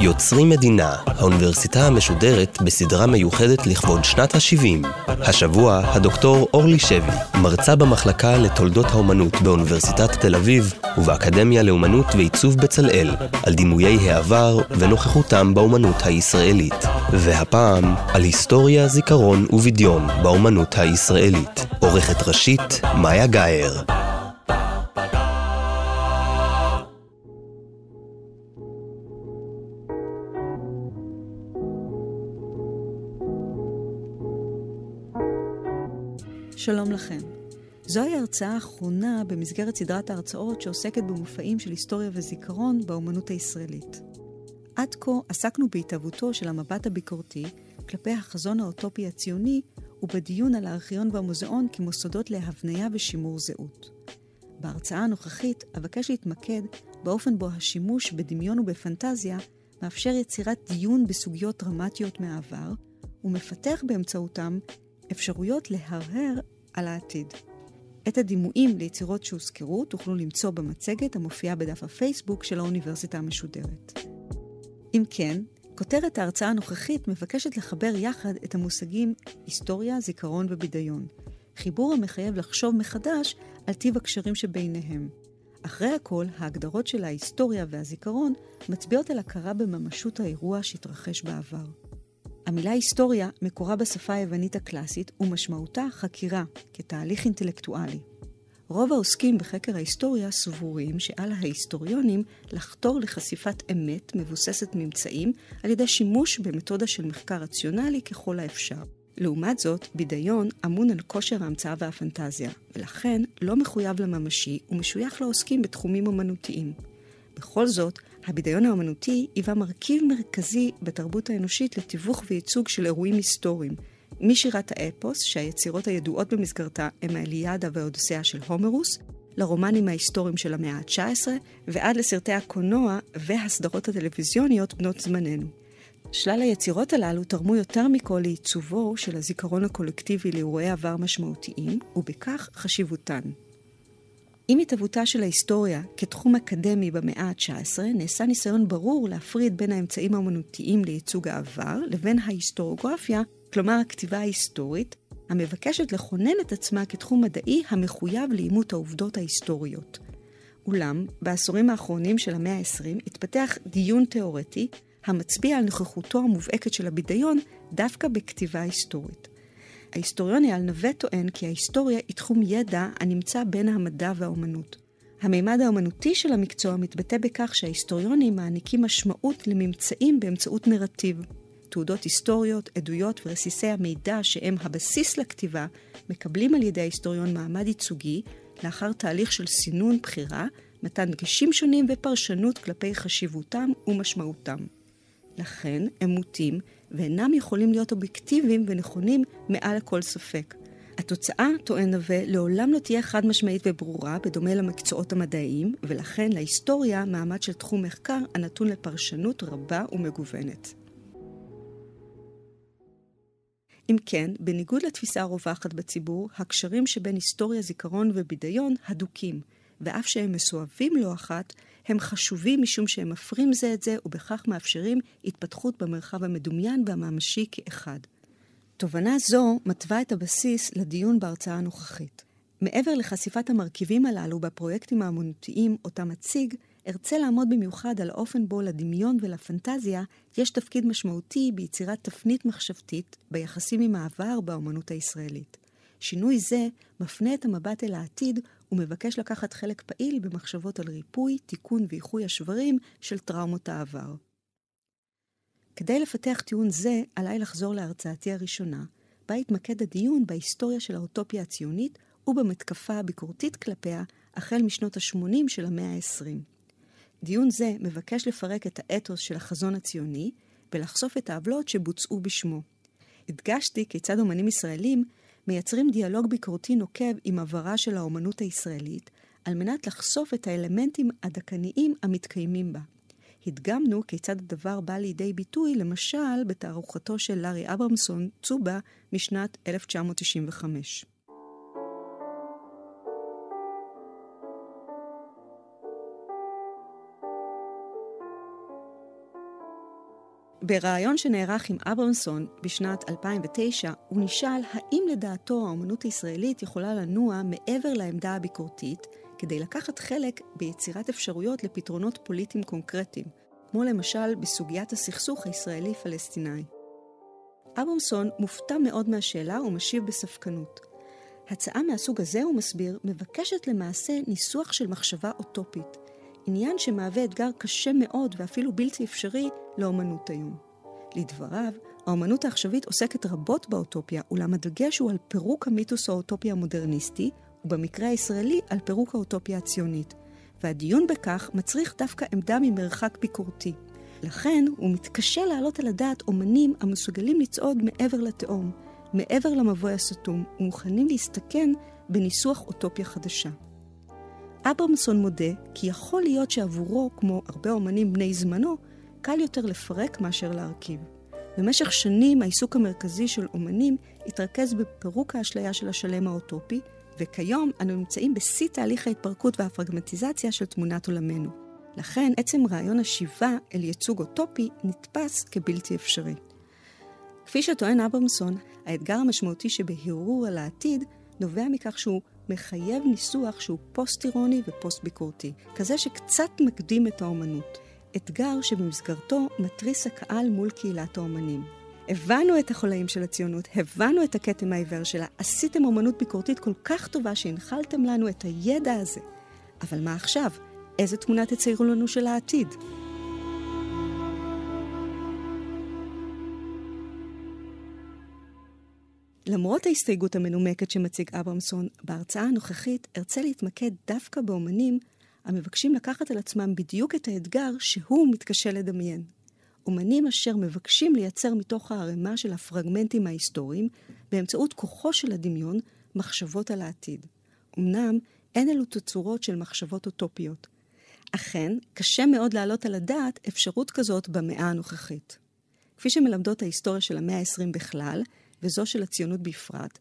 יוצרים מדינה, האוניברסיטה המשודרת בסדרה מיוחדת לכבוד שנת ה-70. השבוע, הדוקטור אורלי שבי, מרצה במחלקה לתולדות האומנות באוניברסיטת תל אביב ובאקדמיה לאומנות ועיצוב בצלאל, על דימויי העבר ונוכחותם באומנות הישראלית. והפעם, על היסטוריה, זיכרון ובדיון באומנות הישראלית. עורכת ראשית, מאיה גאייר. שלום לכם. זוהי ההרצאה האחרונה במסגרת סדרת ההרצאות שעוסקת במופעים של היסטוריה וזיכרון באומנות הישראלית. עד כה עסקנו בהתהוותו של המבט הביקורתי כלפי החזון האוטופי הציוני ובדיון על הארכיון והמוזיאון כמוסדות להבניה ושימור זהות. בהרצאה הנוכחית אבקש להתמקד באופן בו השימוש בדמיון ובפנטזיה מאפשר יצירת דיון בסוגיות דרמטיות מהעבר, ומפתח באמצעותם אפשרויות להרהר על העתיד. את הדימויים ליצירות שהוזכרו תוכלו למצוא במצגת המופיעה בדף הפייסבוק של האוניברסיטה המשודרת. אם כן, כותרת ההרצאה הנוכחית מבקשת לחבר יחד את המושגים היסטוריה, זיכרון ובידיון. חיבור המחייב לחשוב מחדש על טיב הקשרים שביניהם. אחרי הכל, ההגדרות של ההיסטוריה והזיכרון מצביעות על הכרה בממשות האירוע שהתרחש בעבר. המילה היסטוריה מקורה בשפה היוונית הקלאסית ומשמעותה חקירה, כתהליך אינטלקטואלי. רוב העוסקים בחקר ההיסטוריה סבורים שעל ההיסטוריונים לחתור לחשיפת אמת מבוססת ממצאים על ידי שימוש במתודה של מחקר רציונלי ככל האפשר. לעומת זאת, בידיון אמון על כושר ההמצאה והפנטזיה, ולכן לא מחויב לממשי ומשוייך לעוסקים בתחומים אומנותיים. בכל זאת, הבידיון האמנותי היווה מרכיב מרכזי בתרבות האנושית לתיווך וייצוג של אירועים היסטוריים, משירת האפוס, שהיצירות הידועות במסגרתה הם האליאדה והאודוסאה של הומרוס, לרומנים ההיסטוריים של המאה ה-19, ועד לסרטי הקולנוע והסדרות הטלוויזיוניות בנות זמננו. שלל היצירות הללו תרמו יותר מכל לעיצובו של הזיכרון הקולקטיבי לאירועי עבר משמעותיים, ובכך חשיבותן. עם התהוותה של ההיסטוריה כתחום אקדמי במאה ה-19, נעשה ניסיון ברור להפריד בין האמצעים האמנותיים לייצוג העבר לבין ההיסטוריוגרפיה, כלומר הכתיבה ההיסטורית, המבקשת לכונן את עצמה כתחום מדעי המחויב לאימות העובדות ההיסטוריות. אולם, בעשורים האחרונים של המאה ה-20 התפתח דיון תאורטי המצביע על נוכחותו המובהקת של הבידיון דווקא בכתיבה היסטורית. ההיסטוריון אייל נווה טוען כי ההיסטוריה היא תחום ידע הנמצא בין המדע והאומנות. המימד האומנותי של המקצוע מתבטא בכך שההיסטוריונים מעניקים משמעות לממצאים באמצעות נרטיב. תעודות היסטוריות, עדויות ורסיסי המידע שהם הבסיס לכתיבה, מקבלים על ידי ההיסטוריון מעמד ייצוגי, לאחר תהליך של סינון בחירה, מתן דגשים שונים ופרשנות כלפי חשיבותם ומשמעותם. לכן הם מוטים ואינם יכולים להיות אובייקטיביים ונכונים מעל לכל ספק. התוצאה, טוען נווה, לעולם לא תהיה חד משמעית וברורה, בדומה למקצועות המדעיים, ולכן להיסטוריה מעמד של תחום מחקר הנתון לפרשנות רבה ומגוונת. אם כן, בניגוד לתפיסה הרווחת בציבור, הקשרים שבין היסטוריה, זיכרון ובידיון הדוקים, ואף שהם מסואבים לא אחת, הם חשובים משום שהם מפרים זה את זה, ובכך מאפשרים התפתחות במרחב המדומיין והממשי כאחד. תובנה זו מתווה את הבסיס לדיון בהרצאה הנוכחית. מעבר לחשיפת המרכיבים הללו בפרויקטים האמנותיים אותם אציג, ארצה לעמוד במיוחד על האופן בו לדמיון ולפנטזיה יש תפקיד משמעותי ביצירת תפנית מחשבתית ביחסים עם העבר באמנות הישראלית. שינוי זה מפנה את המבט אל העתיד ומבקש לקחת חלק פעיל במחשבות על ריפוי, תיקון ואיחוי השברים של טראומות העבר. כדי לפתח טיעון זה, עליי לחזור להרצאתי הראשונה, בה התמקד הדיון בהיסטוריה של האוטופיה הציונית ובמתקפה הביקורתית כלפיה החל משנות ה-80 של המאה ה-20. דיון זה מבקש לפרק את האתוס של החזון הציוני ולחשוף את העוולות שבוצעו בשמו. הדגשתי כיצד אומנים ישראלים מייצרים דיאלוג ביקורתי נוקב עם עברה של האומנות הישראלית, על מנת לחשוף את האלמנטים הדקניים המתקיימים בה. הדגמנו כיצד הדבר בא לידי ביטוי, למשל, בתערוכתו של לארי אברמסון, צובה, משנת 1995. בריאיון שנערך עם אברמסון בשנת 2009, הוא נשאל האם לדעתו האומנות הישראלית יכולה לנוע מעבר לעמדה הביקורתית כדי לקחת חלק ביצירת אפשרויות לפתרונות פוליטיים קונקרטיים, כמו למשל בסוגיית הסכסוך הישראלי-פלסטיני. אברמסון מופתע מאוד מהשאלה ומשיב בספקנות. הצעה מהסוג הזה, הוא מסביר, מבקשת למעשה ניסוח של מחשבה אוטופית, עניין שמהווה אתגר קשה מאוד ואפילו בלתי אפשרי לאומנות היום. לדבריו, האומנות העכשווית עוסקת רבות באוטופיה, אולם הדגש הוא על פירוק המיתוס האוטופי המודרניסטי, ובמקרה הישראלי על פירוק האוטופיה הציונית. והדיון בכך מצריך דווקא עמדה ממרחק ביקורתי. לכן הוא מתקשה להעלות על הדעת אומנים המסוגלים לצעוד מעבר לתהום, מעבר למבוי הסתום, ומוכנים להסתכן בניסוח אוטופיה חדשה. אברמסון מודה כי יכול להיות שעבורו, כמו הרבה אומנים בני זמנו, קל יותר לפרק מאשר להרכיב. במשך שנים העיסוק המרכזי של אומנים התרכז בפירוק האשליה של השלם האוטופי, וכיום אנו נמצאים בשיא תהליך ההתפרקות והפרגמטיזציה של תמונת עולמנו. לכן עצם רעיון השיבה אל ייצוג אוטופי נתפס כבלתי אפשרי. כפי שטוען אברמסון, האתגר המשמעותי שבהרהור על העתיד נובע מכך שהוא מחייב ניסוח שהוא פוסט-אירוני ופוסט-ביקורתי, כזה שקצת מקדים את האומנות. אתגר שבמסגרתו מתריס הקהל מול קהילת האומנים. הבנו את החולאים של הציונות, הבנו את הכתם העיוור שלה, עשיתם אומנות ביקורתית כל כך טובה שהנחלתם לנו את הידע הזה. אבל מה עכשיו? איזה תמונה תציירו לנו של העתיד? למרות ההסתייגות המנומקת שמציג אברמסון, בהרצאה הנוכחית ארצה להתמקד דווקא באומנים המבקשים לקחת על עצמם בדיוק את האתגר שהוא מתקשה לדמיין. אומנים אשר מבקשים לייצר מתוך הערימה של הפרגמנטים ההיסטוריים, באמצעות כוחו של הדמיון, מחשבות על העתיד. אמנם אין אלו תצורות של מחשבות אוטופיות. אכן, קשה מאוד להעלות על הדעת אפשרות כזאת במאה הנוכחית. כפי שמלמדות ההיסטוריה של המאה ה-20 בכלל, וזו של הציונות בפרט,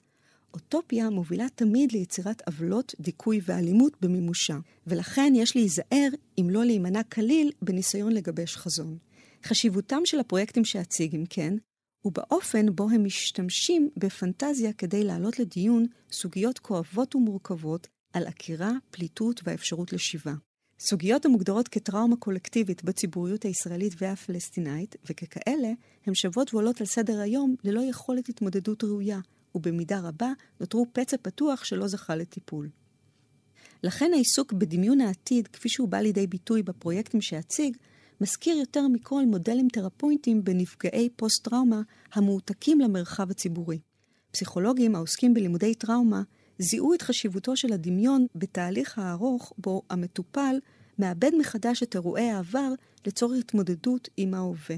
אוטופיה מובילה תמיד ליצירת עוולות, דיכוי ואלימות במימושה, ולכן יש להיזהר, אם לא להימנע כליל, בניסיון לגבש חזון. חשיבותם של הפרויקטים שאציג, אם כן, הוא באופן בו הם משתמשים בפנטזיה כדי להעלות לדיון סוגיות כואבות ומורכבות על עקירה, פליטות והאפשרות לשיבה. סוגיות המוגדרות כטראומה קולקטיבית בציבוריות הישראלית והפלסטינאית, וככאלה, הן שוות ועולות על סדר היום ללא יכולת התמודדות ראויה, ובמידה רבה נותרו פצע פתוח שלא זכה לטיפול. לכן העיסוק בדמיון העתיד, כפי שהוא בא לידי ביטוי בפרויקטים שאציג, מזכיר יותר מכל מודלים תרפויטיים בנפגעי פוסט-טראומה המועתקים למרחב הציבורי. פסיכולוגים העוסקים בלימודי טראומה זיהו את חשיבותו של הדמיון בתהליך הארוך בו המטופל מאבד מחדש את אירועי העבר לצורך התמודדות עם ההווה.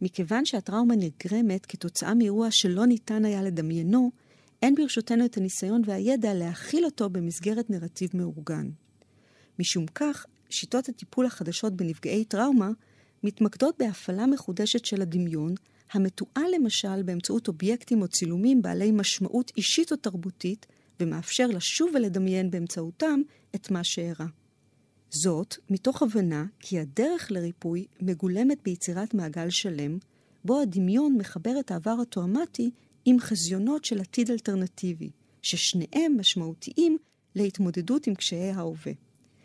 מכיוון שהטראומה נגרמת כתוצאה מאירוע שלא ניתן היה לדמיינו, אין ברשותנו את הניסיון והידע להכיל אותו במסגרת נרטיב מאורגן. משום כך, שיטות הטיפול החדשות בנפגעי טראומה מתמקדות בהפעלה מחודשת של הדמיון, המתועל למשל באמצעות אובייקטים או צילומים בעלי משמעות אישית או תרבותית, ומאפשר לשוב ולדמיין באמצעותם את מה שאירע. זאת, מתוך הבנה כי הדרך לריפוי מגולמת ביצירת מעגל שלם, בו הדמיון מחבר את העבר הטראומטי עם חזיונות של עתיד אלטרנטיבי, ששניהם משמעותיים להתמודדות עם קשיי ההווה.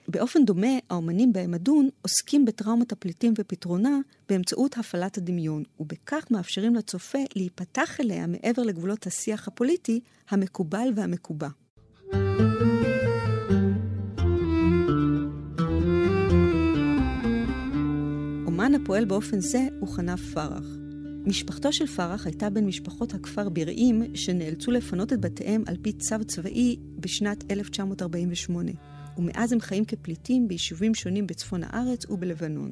באופן דומה, האומנים בהם אדון עוסקים בטראומת הפליטים ופתרונה באמצעות הפעלת הדמיון, ובכך מאפשרים לצופה להיפתח אליה מעבר לגבולות השיח הפוליטי המקובל והמקובע. אומן הפועל באופן זה הוא חנף פרח. משפחתו של פרח הייתה בין משפחות הכפר ביראים שנאלצו לפנות את בתיהם על פי צו צבאי בשנת 1948. ומאז הם חיים כפליטים ביישובים שונים בצפון הארץ ובלבנון.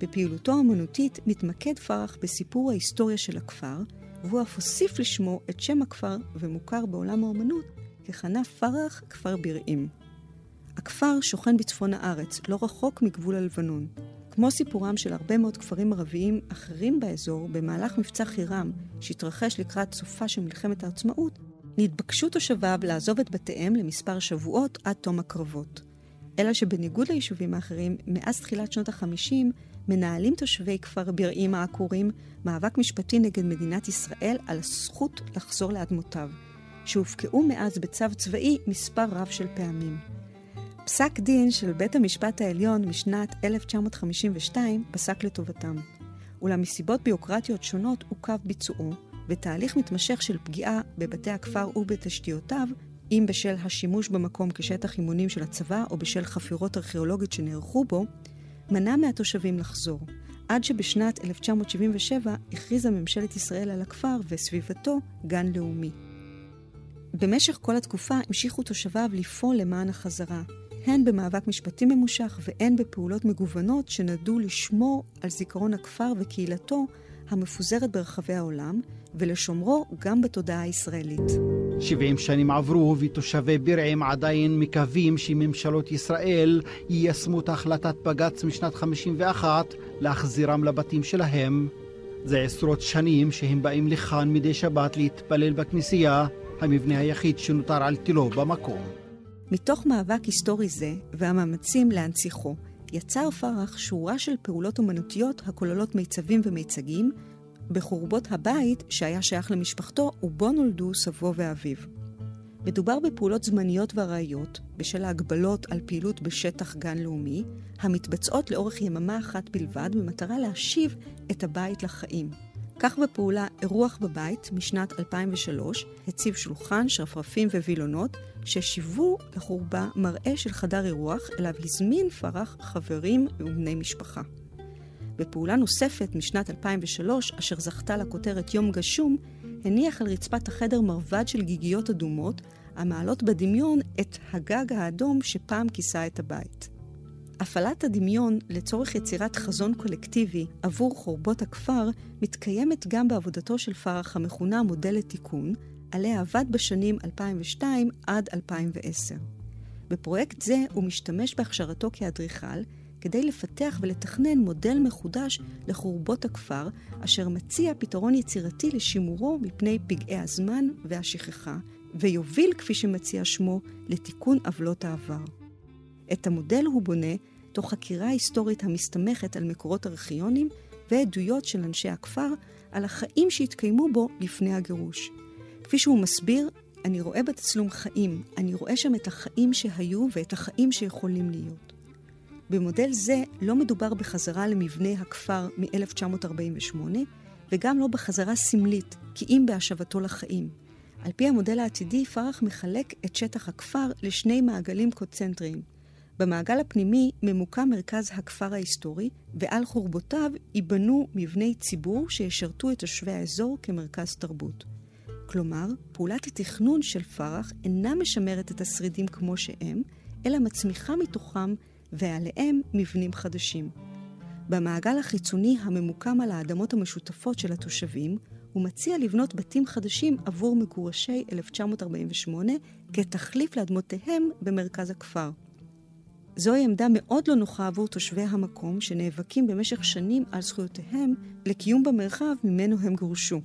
בפעילותו האמנותית מתמקד פרח בסיפור ההיסטוריה של הכפר, והוא אף הוסיף לשמו את שם הכפר ומוכר בעולם האמנות כחנה פרח כפר ביראים. הכפר שוכן בצפון הארץ, לא רחוק מגבול הלבנון. כמו סיפורם של הרבה מאוד כפרים ערביים אחרים באזור, במהלך מבצע חירם, שהתרחש לקראת סופה של מלחמת העצמאות, נתבקשו תושביו לעזוב את בתיהם למספר שבועות עד תום הקרבות. אלא שבניגוד ליישובים האחרים, מאז תחילת שנות ה-50 מנהלים תושבי כפר בירעים העקורים מאבק משפטי נגד מדינת ישראל על הזכות לחזור לאדמותיו, שהופקעו מאז בצו צבאי מספר רב של פעמים. פסק דין של בית המשפט העליון משנת 1952 פסק לטובתם, אולם מסיבות ביוקרטיות שונות עוכב ביצועו, ותהליך מתמשך של פגיעה בבתי הכפר ובתשתיותיו, אם בשל השימוש במקום כשטח אימונים של הצבא או בשל חפירות ארכיאולוגיות שנערכו בו, מנע מהתושבים לחזור, עד שבשנת 1977 הכריזה ממשלת ישראל על הכפר וסביבתו גן לאומי. במשך כל התקופה המשיכו תושביו לפעול למען החזרה, הן במאבק משפטי ממושך והן בפעולות מגוונות שנדעו לשמור על זיכרון הכפר וקהילתו המפוזרת ברחבי העולם, ולשומרו גם בתודעה הישראלית. 70 שנים עברו ותושבי בירעם עדיין מקווים שממשלות ישראל יישמו את החלטת בג"ץ משנת 51 להחזירם לבתים שלהם. זה עשרות שנים שהם באים לכאן מדי שבת להתפלל בכנסייה, המבנה היחיד שנותר על תילו במקום. מתוך מאבק היסטורי זה והמאמצים להנציחו, יצר פרח שורה של פעולות אומנותיות הכוללות מיצבים ומיצגים בחורבות הבית שהיה שייך למשפחתו ובו נולדו סבו ואביו. מדובר בפעולות זמניות וארעיות בשל ההגבלות על פעילות בשטח גן לאומי, המתבצעות לאורך יממה אחת בלבד במטרה להשיב את הבית לחיים. כך בפעולה אירוח בבית משנת 2003 הציב שולחן, שרפרפים ווילונות ששיוו לחורבה מראה של חדר אירוח אליו הזמין פרח חברים ובני משפחה. בפעולה נוספת משנת 2003, אשר זכתה לכותרת יום גשום, הניח על רצפת החדר מרבד של גיגיות אדומות, המעלות בדמיון את הגג האדום שפעם כיסה את הבית. הפעלת הדמיון לצורך יצירת חזון קולקטיבי עבור חורבות הכפר מתקיימת גם בעבודתו של פרח המכונה מודל לתיקון, עליה עבד בשנים 2002 עד 2010. בפרויקט זה הוא משתמש בהכשרתו כאדריכל כדי לפתח ולתכנן מודל מחודש לחורבות הכפר, אשר מציע פתרון יצירתי לשימורו מפני פגעי הזמן והשכחה, ויוביל, כפי שמציע שמו, לתיקון עוולות העבר. את המודל הוא בונה תוך חקירה היסטורית המסתמכת על מקורות ארכיונים ועדויות של אנשי הכפר על החיים שהתקיימו בו לפני הגירוש. כפי שהוא מסביר, אני רואה בתצלום חיים, אני רואה שם את החיים שהיו ואת החיים שיכולים להיות. במודל זה לא מדובר בחזרה למבנה הכפר מ-1948, וגם לא בחזרה סמלית, כי אם בהשבתו לחיים. על פי המודל העתידי, פרח מחלק את שטח הכפר לשני מעגלים קונצנטריים. במעגל הפנימי ממוקם מרכז הכפר ההיסטורי, ועל חורבותיו ייבנו מבני ציבור שישרתו את תושבי האזור כמרכז תרבות. כלומר, פעולת התכנון של פרח אינה משמרת את השרידים כמו שהם, אלא מצמיחה מתוכם ועליהם מבנים חדשים. במעגל החיצוני הממוקם על האדמות המשותפות של התושבים, הוא מציע לבנות בתים חדשים עבור מגורשי 1948 כתחליף לאדמותיהם במרכז הכפר. זוהי עמדה מאוד לא נוחה עבור תושבי המקום שנאבקים במשך שנים על זכויותיהם לקיום במרחב ממנו הם גורשו.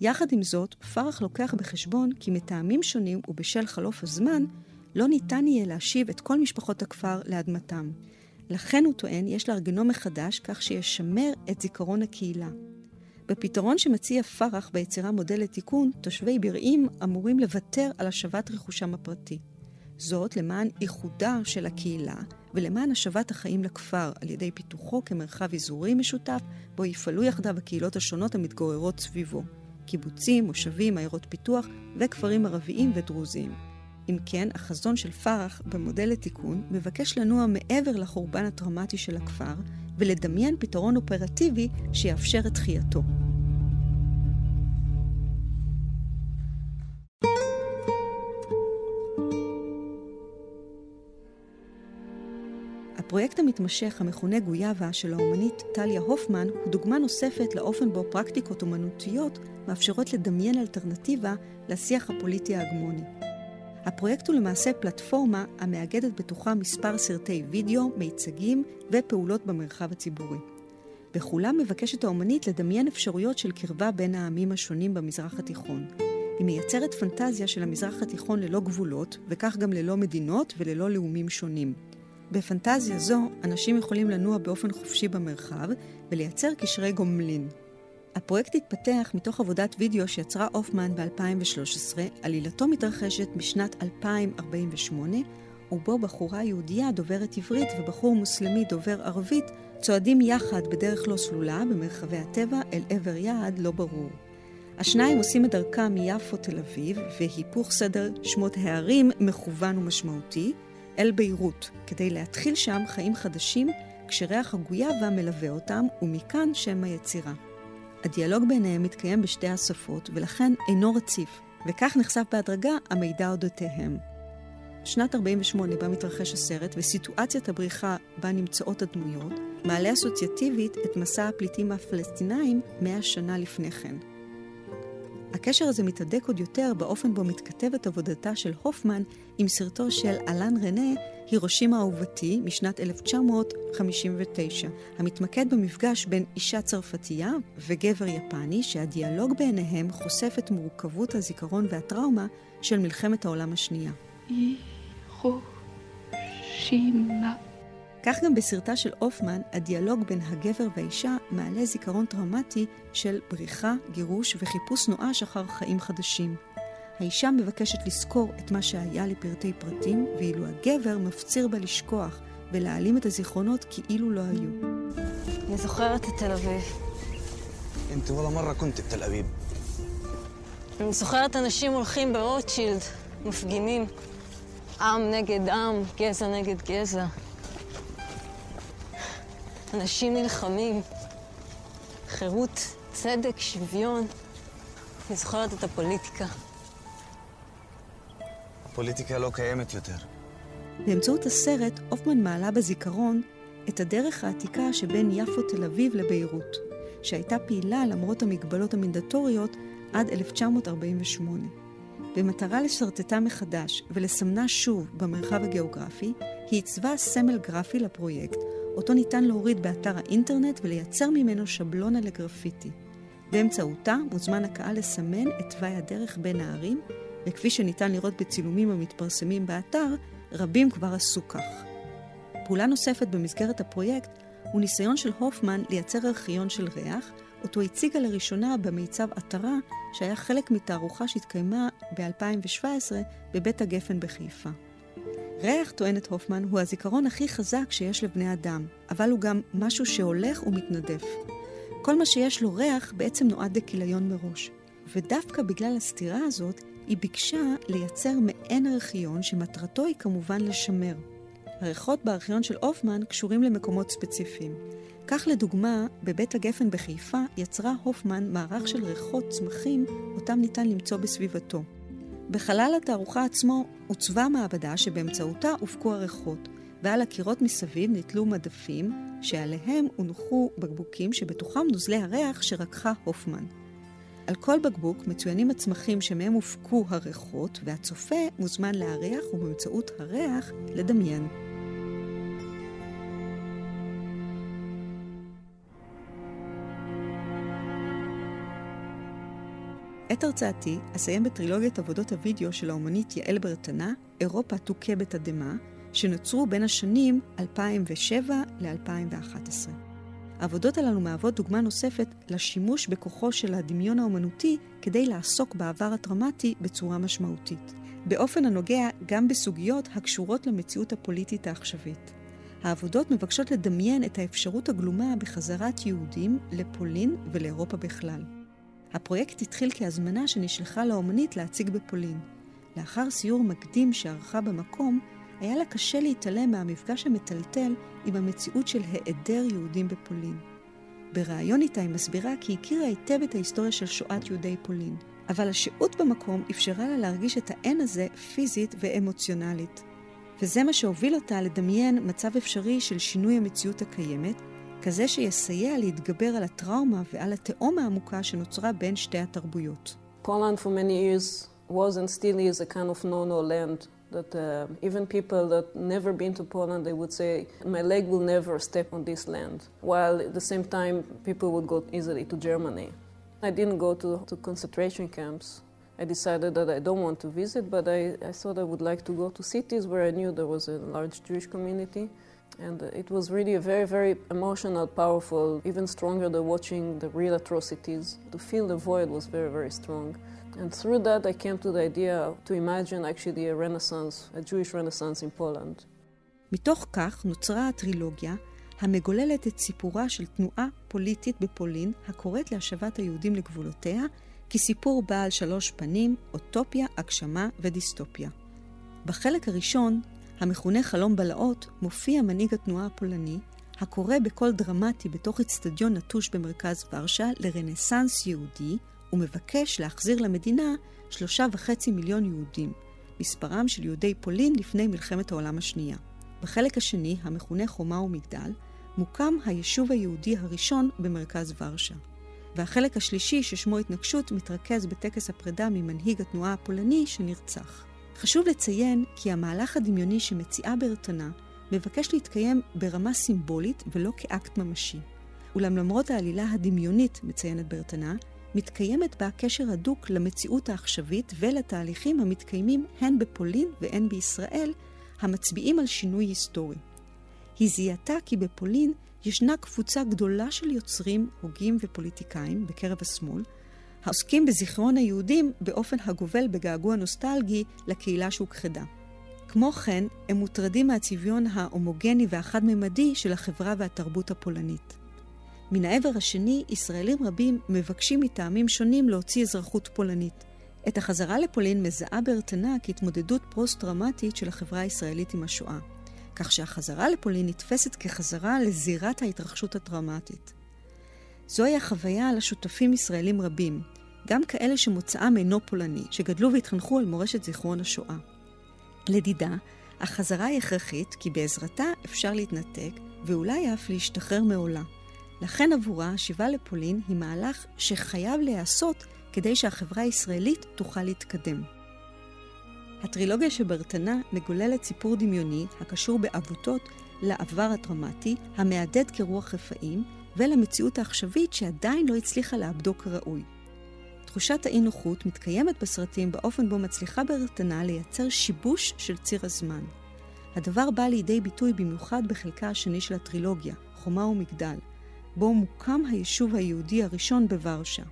יחד עם זאת, פרח לוקח בחשבון כי מטעמים שונים ובשל חלוף הזמן, לא ניתן יהיה להשיב את כל משפחות הכפר לאדמתם. לכן הוא טוען יש לארגנו מחדש כך שישמר את זיכרון הקהילה. בפתרון שמציע פרח ביצירה מודל לתיקון, תושבי ברעים אמורים לוותר על השבת רכושם הפרטי. זאת למען איחודה של הקהילה ולמען השבת החיים לכפר על ידי פיתוחו כמרחב אזורי משותף בו יפעלו יחדיו הקהילות השונות המתגוררות סביבו. קיבוצים, מושבים, עיירות פיתוח וכפרים ערביים ודרוזיים. אם כן, החזון של פרח במודל לתיקון מבקש לנוע מעבר לחורבן הטראומטי של הכפר ולדמיין פתרון אופרטיבי שיאפשר את תחייתו. הפרויקט המתמשך המכונה גויאבה של האומנית טליה הופמן הוא דוגמה נוספת לאופן בו פרקטיקות אומנותיות מאפשרות לדמיין אלטרנטיבה לשיח הפוליטי ההגמוני. הפרויקט הוא למעשה פלטפורמה המאגדת בתוכה מספר סרטי וידאו, מיצגים ופעולות במרחב הציבורי. בכולם מבקשת האומנית לדמיין אפשרויות של קרבה בין העמים השונים במזרח התיכון. היא מייצרת פנטזיה של המזרח התיכון ללא גבולות, וכך גם ללא מדינות וללא לאומים שונים. בפנטזיה זו, אנשים יכולים לנוע באופן חופשי במרחב ולייצר קשרי גומלין. הפרויקט התפתח מתוך עבודת וידאו שיצרה הופמן ב-2013, עלילתו מתרחשת משנת 2048, ובו בחורה יהודייה דוברת עברית ובחור מוסלמי דובר ערבית צועדים יחד בדרך לא סלולה במרחבי הטבע אל עבר יעד לא ברור. השניים עושים את דרכם מיפו תל אביב, והיפוך סדר שמות הערים מכוון ומשמעותי, אל ביירות, כדי להתחיל שם חיים חדשים כשריח הגויאבה מלווה אותם, ומכאן שם היצירה. הדיאלוג ביניהם מתקיים בשתי השפות, ולכן אינו רציף, וכך נחשף בהדרגה המידע אודותיהם. שנת 48 בה מתרחש הסרט וסיטואציית הבריחה בה נמצאות הדמויות, מעלה אסוציאטיבית את מסע הפליטים הפלסטינאים מאה שנה לפני כן. הקשר הזה מתהדק עוד יותר באופן בו מתכתבת עבודתה של הופמן עם סרטו של אלן רנה, הירושימה אהובתי, משנת 1959, המתמקד במפגש בין אישה צרפתייה וגבר יפני, שהדיאלוג ביניהם חושף את מורכבות הזיכרון והטראומה של מלחמת העולם השנייה. הירושימה כך גם בסרטה של הופמן, הדיאלוג בין הגבר והאישה מעלה זיכרון טראומטי של בריחה, גירוש וחיפוש נואש אחר חיים חדשים. האישה מבקשת לזכור את מה שהיה לפרטי פרטים, ואילו הגבר מפציר בה לשכוח ולהעלים את הזיכרונות כאילו לא היו. אני זוכרת את תל אביב. انت ولا مرة كنت בתל אביב. אני זוכרת אנשים הולכים ברוטשילד, מפגינים. עם נגד עם, גזע נגד גזע. אנשים נלחמים. חירות, צדק, שוויון. אני זוכרת את הפוליטיקה. הפוליטיקה לא קיימת יותר. באמצעות הסרט, הופמן מעלה בזיכרון את הדרך העתיקה שבין יפו תל אביב לביירות, שהייתה פעילה למרות המגבלות המנדטוריות עד 1948. במטרה לשרטטה מחדש ולסמנה שוב במרחב הגיאוגרפי, היא עיצבה סמל גרפי לפרויקט, אותו ניתן להוריד באתר האינטרנט ולייצר ממנו שבלונה לגרפיטי. באמצעותה מוזמן הקהל לסמן את תוואי הדרך בין הערים, וכפי שניתן לראות בצילומים המתפרסמים באתר, רבים כבר עשו כך. פעולה נוספת במסגרת הפרויקט הוא ניסיון של הופמן לייצר ארכיון של ריח, אותו הציגה לראשונה במיצב עטרה, שהיה חלק מתערוכה שהתקיימה ב-2017 בבית הגפן בחיפה. ריח, טוענת הופמן, הוא הזיכרון הכי חזק שיש לבני אדם, אבל הוא גם משהו שהולך ומתנדף. כל מה שיש לו ריח בעצם נועד לכיליון מראש. ודווקא בגלל הסתירה הזאת, היא ביקשה לייצר מעין ארכיון שמטרתו היא כמובן לשמר. הריחות בארכיון של הופמן קשורים למקומות ספציפיים. כך לדוגמה, בבית הגפן בחיפה יצרה הופמן מערך של ריחות צמחים אותם ניתן למצוא בסביבתו. בחלל התערוכה עצמו עוצבה מעבדה שבאמצעותה הופקו הריחות, ועל הקירות מסביב נתלו מדפים שעליהם הונחו בקבוקים שבתוכם נוזלי הריח שרקחה הופמן. על כל בקבוק מצוינים הצמחים שמהם הופקו הריחות, והצופה מוזמן להריח ובאמצעות הריח לדמיין. את הרצאתי אסיים בטרילוגיית עבודות הוידאו של האומנית יעל ברטנה, אירופה תוכה בתדהמה, שנוצרו בין השנים 2007 ל-2011. העבודות הללו מהוות דוגמה נוספת לשימוש בכוחו של הדמיון האומנותי כדי לעסוק בעבר הטראומטי בצורה משמעותית, באופן הנוגע גם בסוגיות הקשורות למציאות הפוליטית העכשווית. העבודות מבקשות לדמיין את האפשרות הגלומה בחזרת יהודים לפולין ולאירופה בכלל. הפרויקט התחיל כהזמנה שנשלחה לאומנית להציג בפולין. לאחר סיור מקדים שערכה במקום, היה לה קשה להתעלם מהמפגש המטלטל עם המציאות של היעדר יהודים בפולין. בריאיון איתה היא מסבירה כי הכירה היטב את ההיסטוריה של שואת יהודי פולין, אבל השהות במקום אפשרה לה להרגיש את האין הזה פיזית ואמוציונלית. וזה מה שהוביל אותה לדמיין מצב אפשרי של שינוי המציאות הקיימת, כזה שיסייע להתגבר על הטראומה ועל התהום העמוקה שנוצרה בין שתי התרבויות. Poland for many years was and still is a kind of no-no land that uh, even people that never been to Poland they would say my leg will never step on this land while at the same time people would go easily to Germany. I didn't go to, to concentration camps I decided that I don't want to visit, but I, I thought I would like to go to cities where I knew there was a large Jewish community. And it was really a very, very emotional, powerful, even stronger than watching the real atrocities. To feel the void was very, very strong. And through that, I came to the idea to imagine actually a renaissance, a Jewish renaissance in Poland. מתוך כך נוצרה הטרילוגיה המגוללת את סיפורה של תנועה פוליטית בפולין הקוראת להשבת היהודים לגבולותיה כסיפור בעל שלוש פנים, אוטופיה, הגשמה ודיסטופיה. בחלק הראשון, המכונה חלום בלהות, מופיע מנהיג התנועה הפולני, הקורא בקול דרמטי בתוך אצטדיון נטוש במרכז ורשה לרנסאנס יהודי, ומבקש להחזיר למדינה שלושה וחצי מיליון יהודים, מספרם של יהודי פולין לפני מלחמת העולם השנייה. בחלק השני, המכונה חומה ומגדל, מוקם היישוב היהודי הראשון במרכז ורשה. והחלק השלישי, ששמו התנגשות, מתרכז בטקס הפרידה ממנהיג התנועה הפולני שנרצח. חשוב לציין כי המהלך הדמיוני שמציעה ברטנה מבקש להתקיים ברמה סימבולית ולא כאקט ממשי. אולם למרות העלילה הדמיונית, מציינת ברטנה, מתקיימת בה קשר הדוק למציאות העכשווית ולתהליכים המתקיימים הן בפולין והן בישראל, המצביעים על שינוי היסטורי. היא זיהתה כי בפולין ישנה קבוצה גדולה של יוצרים, הוגים ופוליטיקאים בקרב השמאל, העוסקים בזיכרון היהודים באופן הגובל בגעגוע נוסטלגי לקהילה שהוכחדה. כמו כן, הם מוטרדים מהצביון ההומוגני והחד-ממדי של החברה והתרבות הפולנית. מן העבר השני, ישראלים רבים מבקשים מטעמים שונים להוציא אזרחות פולנית. את החזרה לפולין מזהה ברטנה כהתמודדות פוסט-טראומטית של החברה הישראלית עם השואה. כך שהחזרה לפולין נתפסת כחזרה לזירת ההתרחשות הטראומטית. זוהי החוויה על השותפים ישראלים רבים, גם כאלה שמוצאם אינו פולני, שגדלו והתחנכו על מורשת זיכרון השואה. לדידה, החזרה היא הכרחית כי בעזרתה אפשר להתנתק ואולי אף להשתחרר מעולה. לכן עבורה השיבה לפולין היא מהלך שחייב להיעשות כדי שהחברה הישראלית תוכל להתקדם. הטרילוגיה שברטנה מגוללת סיפור דמיוני הקשור בעבותות לעבר הטראומטי, המהדהד כרוח רפאים, ולמציאות העכשווית שעדיין לא הצליחה לעבדו כראוי. תחושת האי-נוחות מתקיימת בסרטים באופן בו מצליחה ברטנה לייצר שיבוש של ציר הזמן. הדבר בא לידי ביטוי במיוחד בחלקה השני של הטרילוגיה, חומה ומגדל, בו מוקם היישוב היהודי הראשון בוורשה.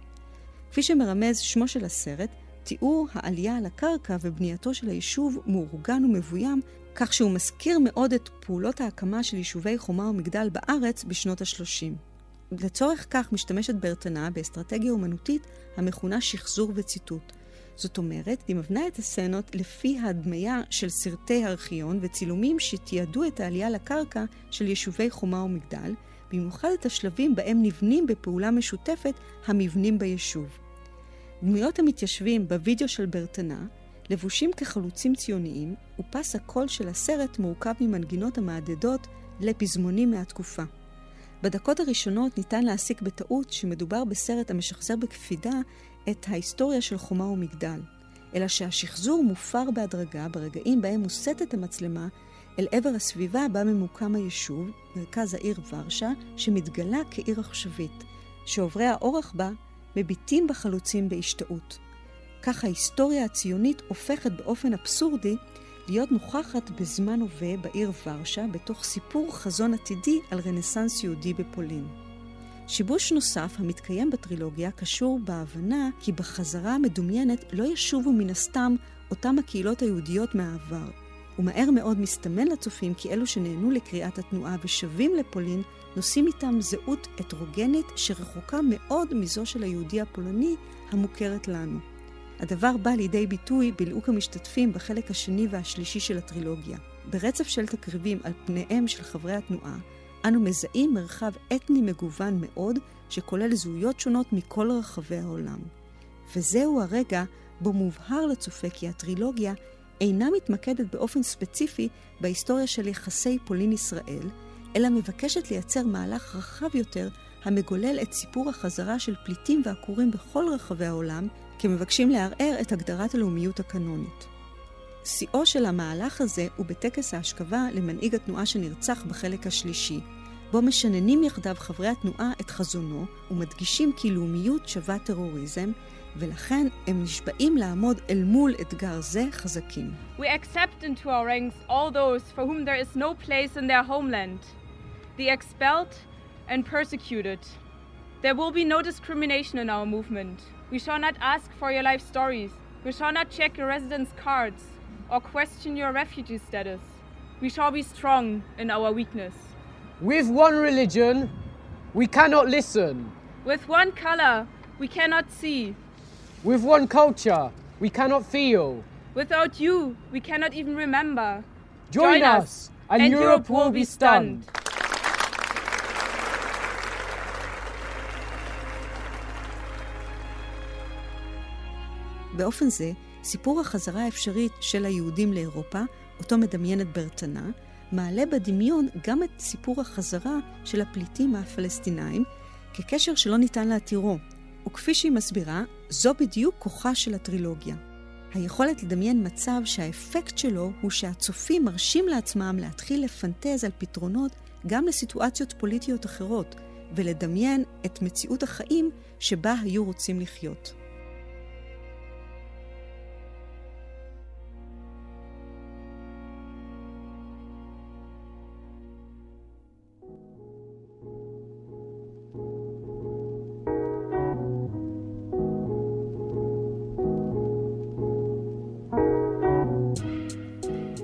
כפי שמרמז שמו של הסרט, תיאור העלייה על הקרקע ובנייתו של היישוב מאורגן ומבוים, כך שהוא מזכיר מאוד את פעולות ההקמה של יישובי חומה ומגדל בארץ בשנות ה-30. לצורך כך משתמשת ברטנה באסטרטגיה אומנותית המכונה שחזור וציטוט. זאת אומרת, היא מבנה את הסצנות לפי ההדמיה של סרטי ארכיון וצילומים שתיעדו את העלייה לקרקע של יישובי חומה ומגדל, במיוחד את השלבים בהם נבנים בפעולה משותפת המבנים ביישוב. דמויות המתיישבים בווידאו של ברטנה לבושים כחלוצים ציוניים, ופס הקול של הסרט מורכב ממנגינות המהדהדות לפזמונים מהתקופה. בדקות הראשונות ניתן להסיק בטעות שמדובר בסרט המשחזר בקפידה את ההיסטוריה של חומה ומגדל, אלא שהשחזור מופר בהדרגה ברגעים בהם מוסטת המצלמה אל עבר הסביבה בה ממוקם היישוב, מרכז העיר ורשה, שמתגלה כעיר עכשווית, שעוברי האורח בה מביטים בחלוצים בהשתאות. כך ההיסטוריה הציונית הופכת באופן אבסורדי להיות נוכחת בזמן הווה בעיר ורשה בתוך סיפור חזון עתידי על רנסאנס יהודי בפולין. שיבוש נוסף המתקיים בטרילוגיה קשור בהבנה כי בחזרה המדומיינת לא ישובו מן הסתם אותם הקהילות היהודיות מהעבר, ומהר מאוד מסתמן לצופים כי אלו שנהנו לקריאת התנועה ושבים לפולין נושאים איתם זהות הטרוגנית שרחוקה מאוד מזו של היהודי הפולני המוכרת לנו. הדבר בא לידי ביטוי בלעוק המשתתפים בחלק השני והשלישי של הטרילוגיה. ברצף של תקריבים על פניהם של חברי התנועה, אנו מזהים מרחב אתני מגוון מאוד, שכולל זהויות שונות מכל רחבי העולם. וזהו הרגע בו מובהר לצופה כי הטרילוגיה אינה מתמקדת באופן ספציפי בהיסטוריה של יחסי פולין-ישראל, אלא מבקשת לייצר מהלך רחב יותר המגולל את סיפור החזרה של פליטים ועקורים בכל רחבי העולם, כמבקשים לערער את הגדרת הלאומיות הקנונית. שיאו של המהלך הזה הוא בטקס ההשכבה למנהיג התנועה שנרצח בחלק השלישי, בו משננים יחדיו חברי התנועה את חזונו ומדגישים כי לאומיות שווה טרוריזם, ולכן הם נשבעים לעמוד אל מול אתגר זה חזקים. We accept into our ranks all those for whom there is no place in their homeland, the expelled and persecuted. There will be no discrimination in our movement. We shall not ask for your life stories. We shall not check your residence cards or question your refugee status. We shall be strong in our weakness. With one religion, we cannot listen. With one color, we cannot see. With one culture, we cannot feel. Without you, we cannot even remember. Join, us, and, and Europe will be stunned. באופן זה, סיפור החזרה האפשרית של היהודים לאירופה, אותו מדמיינת ברטנה, מעלה בדמיון גם את סיפור החזרה של הפליטים הפלסטינאים כקשר שלא ניתן להתירו. וכפי שהיא מסבירה, זו בדיוק כוחה של הטרילוגיה. היכולת לדמיין מצב שהאפקט שלו הוא שהצופים מרשים לעצמם להתחיל לפנטז על פתרונות גם לסיטואציות פוליטיות אחרות, ולדמיין את מציאות החיים שבה היו רוצים לחיות.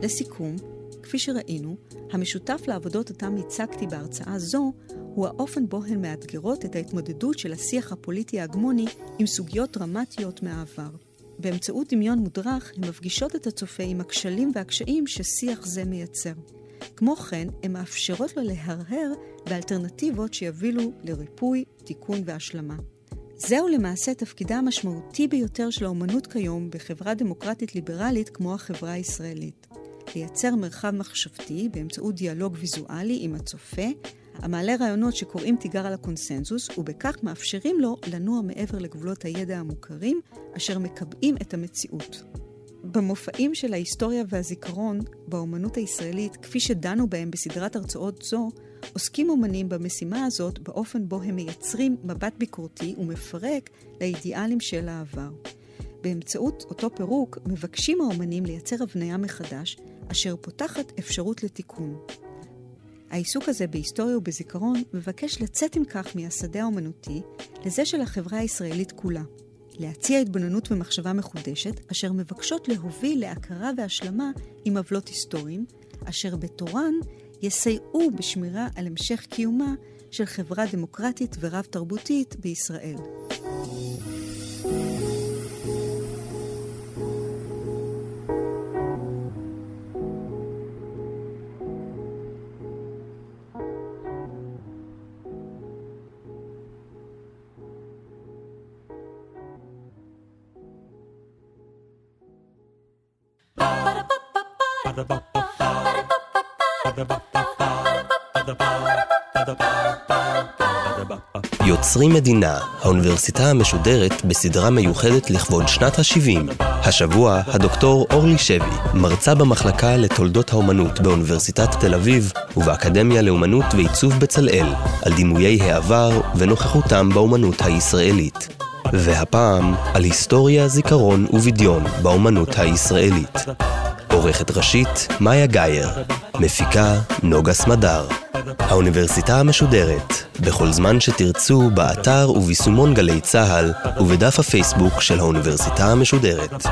לסיכום, כפי שראינו, המשותף לעבודות אותם הצגתי בהרצאה זו, הוא האופן בו הן מאתגרות את ההתמודדות של השיח הפוליטי ההגמוני עם סוגיות דרמטיות מהעבר. באמצעות דמיון מודרך, הן מפגישות את הצופה עם הכשלים והקשיים ששיח זה מייצר. כמו כן, הן מאפשרות לו להרהר באלטרנטיבות שיבילו לריפוי, תיקון והשלמה. זהו למעשה תפקידה המשמעותי ביותר של האומנות כיום בחברה דמוקרטית ליברלית כמו החברה הישראלית. לייצר מרחב מחשבתי באמצעות דיאלוג ויזואלי עם הצופה, המעלה רעיונות שקוראים תיגר על הקונסנזוס, ובכך מאפשרים לו לנוע מעבר לגבולות הידע המוכרים, אשר מקבעים את המציאות. במופעים של ההיסטוריה והזיכרון באומנות הישראלית, כפי שדנו בהם בסדרת הרצאות זו, עוסקים אומנים במשימה הזאת באופן בו הם מייצרים מבט ביקורתי ומפרק לאידיאלים של העבר. באמצעות אותו פירוק מבקשים האומנים לייצר הבניה מחדש, אשר פותחת אפשרות לתיקון. העיסוק הזה בהיסטוריה ובזיכרון מבקש לצאת עם כך מהשדה האומנותי לזה של החברה הישראלית כולה. להציע התבוננות ומחשבה מחודשת, אשר מבקשות להוביל להכרה והשלמה עם עוולות היסטוריים, אשר בתורן יסייעו בשמירה על המשך קיומה של חברה דמוקרטית ורב-תרבותית בישראל. יוצרים מדינה, האוניברסיטה המשודרת בסדרה מיוחדת לכבוד שנת ה-70. השבוע, הדוקטור אורלי שבי, מרצה במחלקה לתולדות האומנות באוניברסיטת תל אביב ובאקדמיה לאומנות ועיצוב בצלאל, על דימויי העבר ונוכחותם באומנות הישראלית. והפעם, על היסטוריה, זיכרון ובדיון באומנות הישראלית. עורכת ראשית, מאיה גאייר. מפיקה, נוגה סמדר. האוניברסיטה המשודרת, בכל זמן שתרצו, באתר וביישומון גלי צה"ל, ובדף הפייסבוק של האוניברסיטה המשודרת.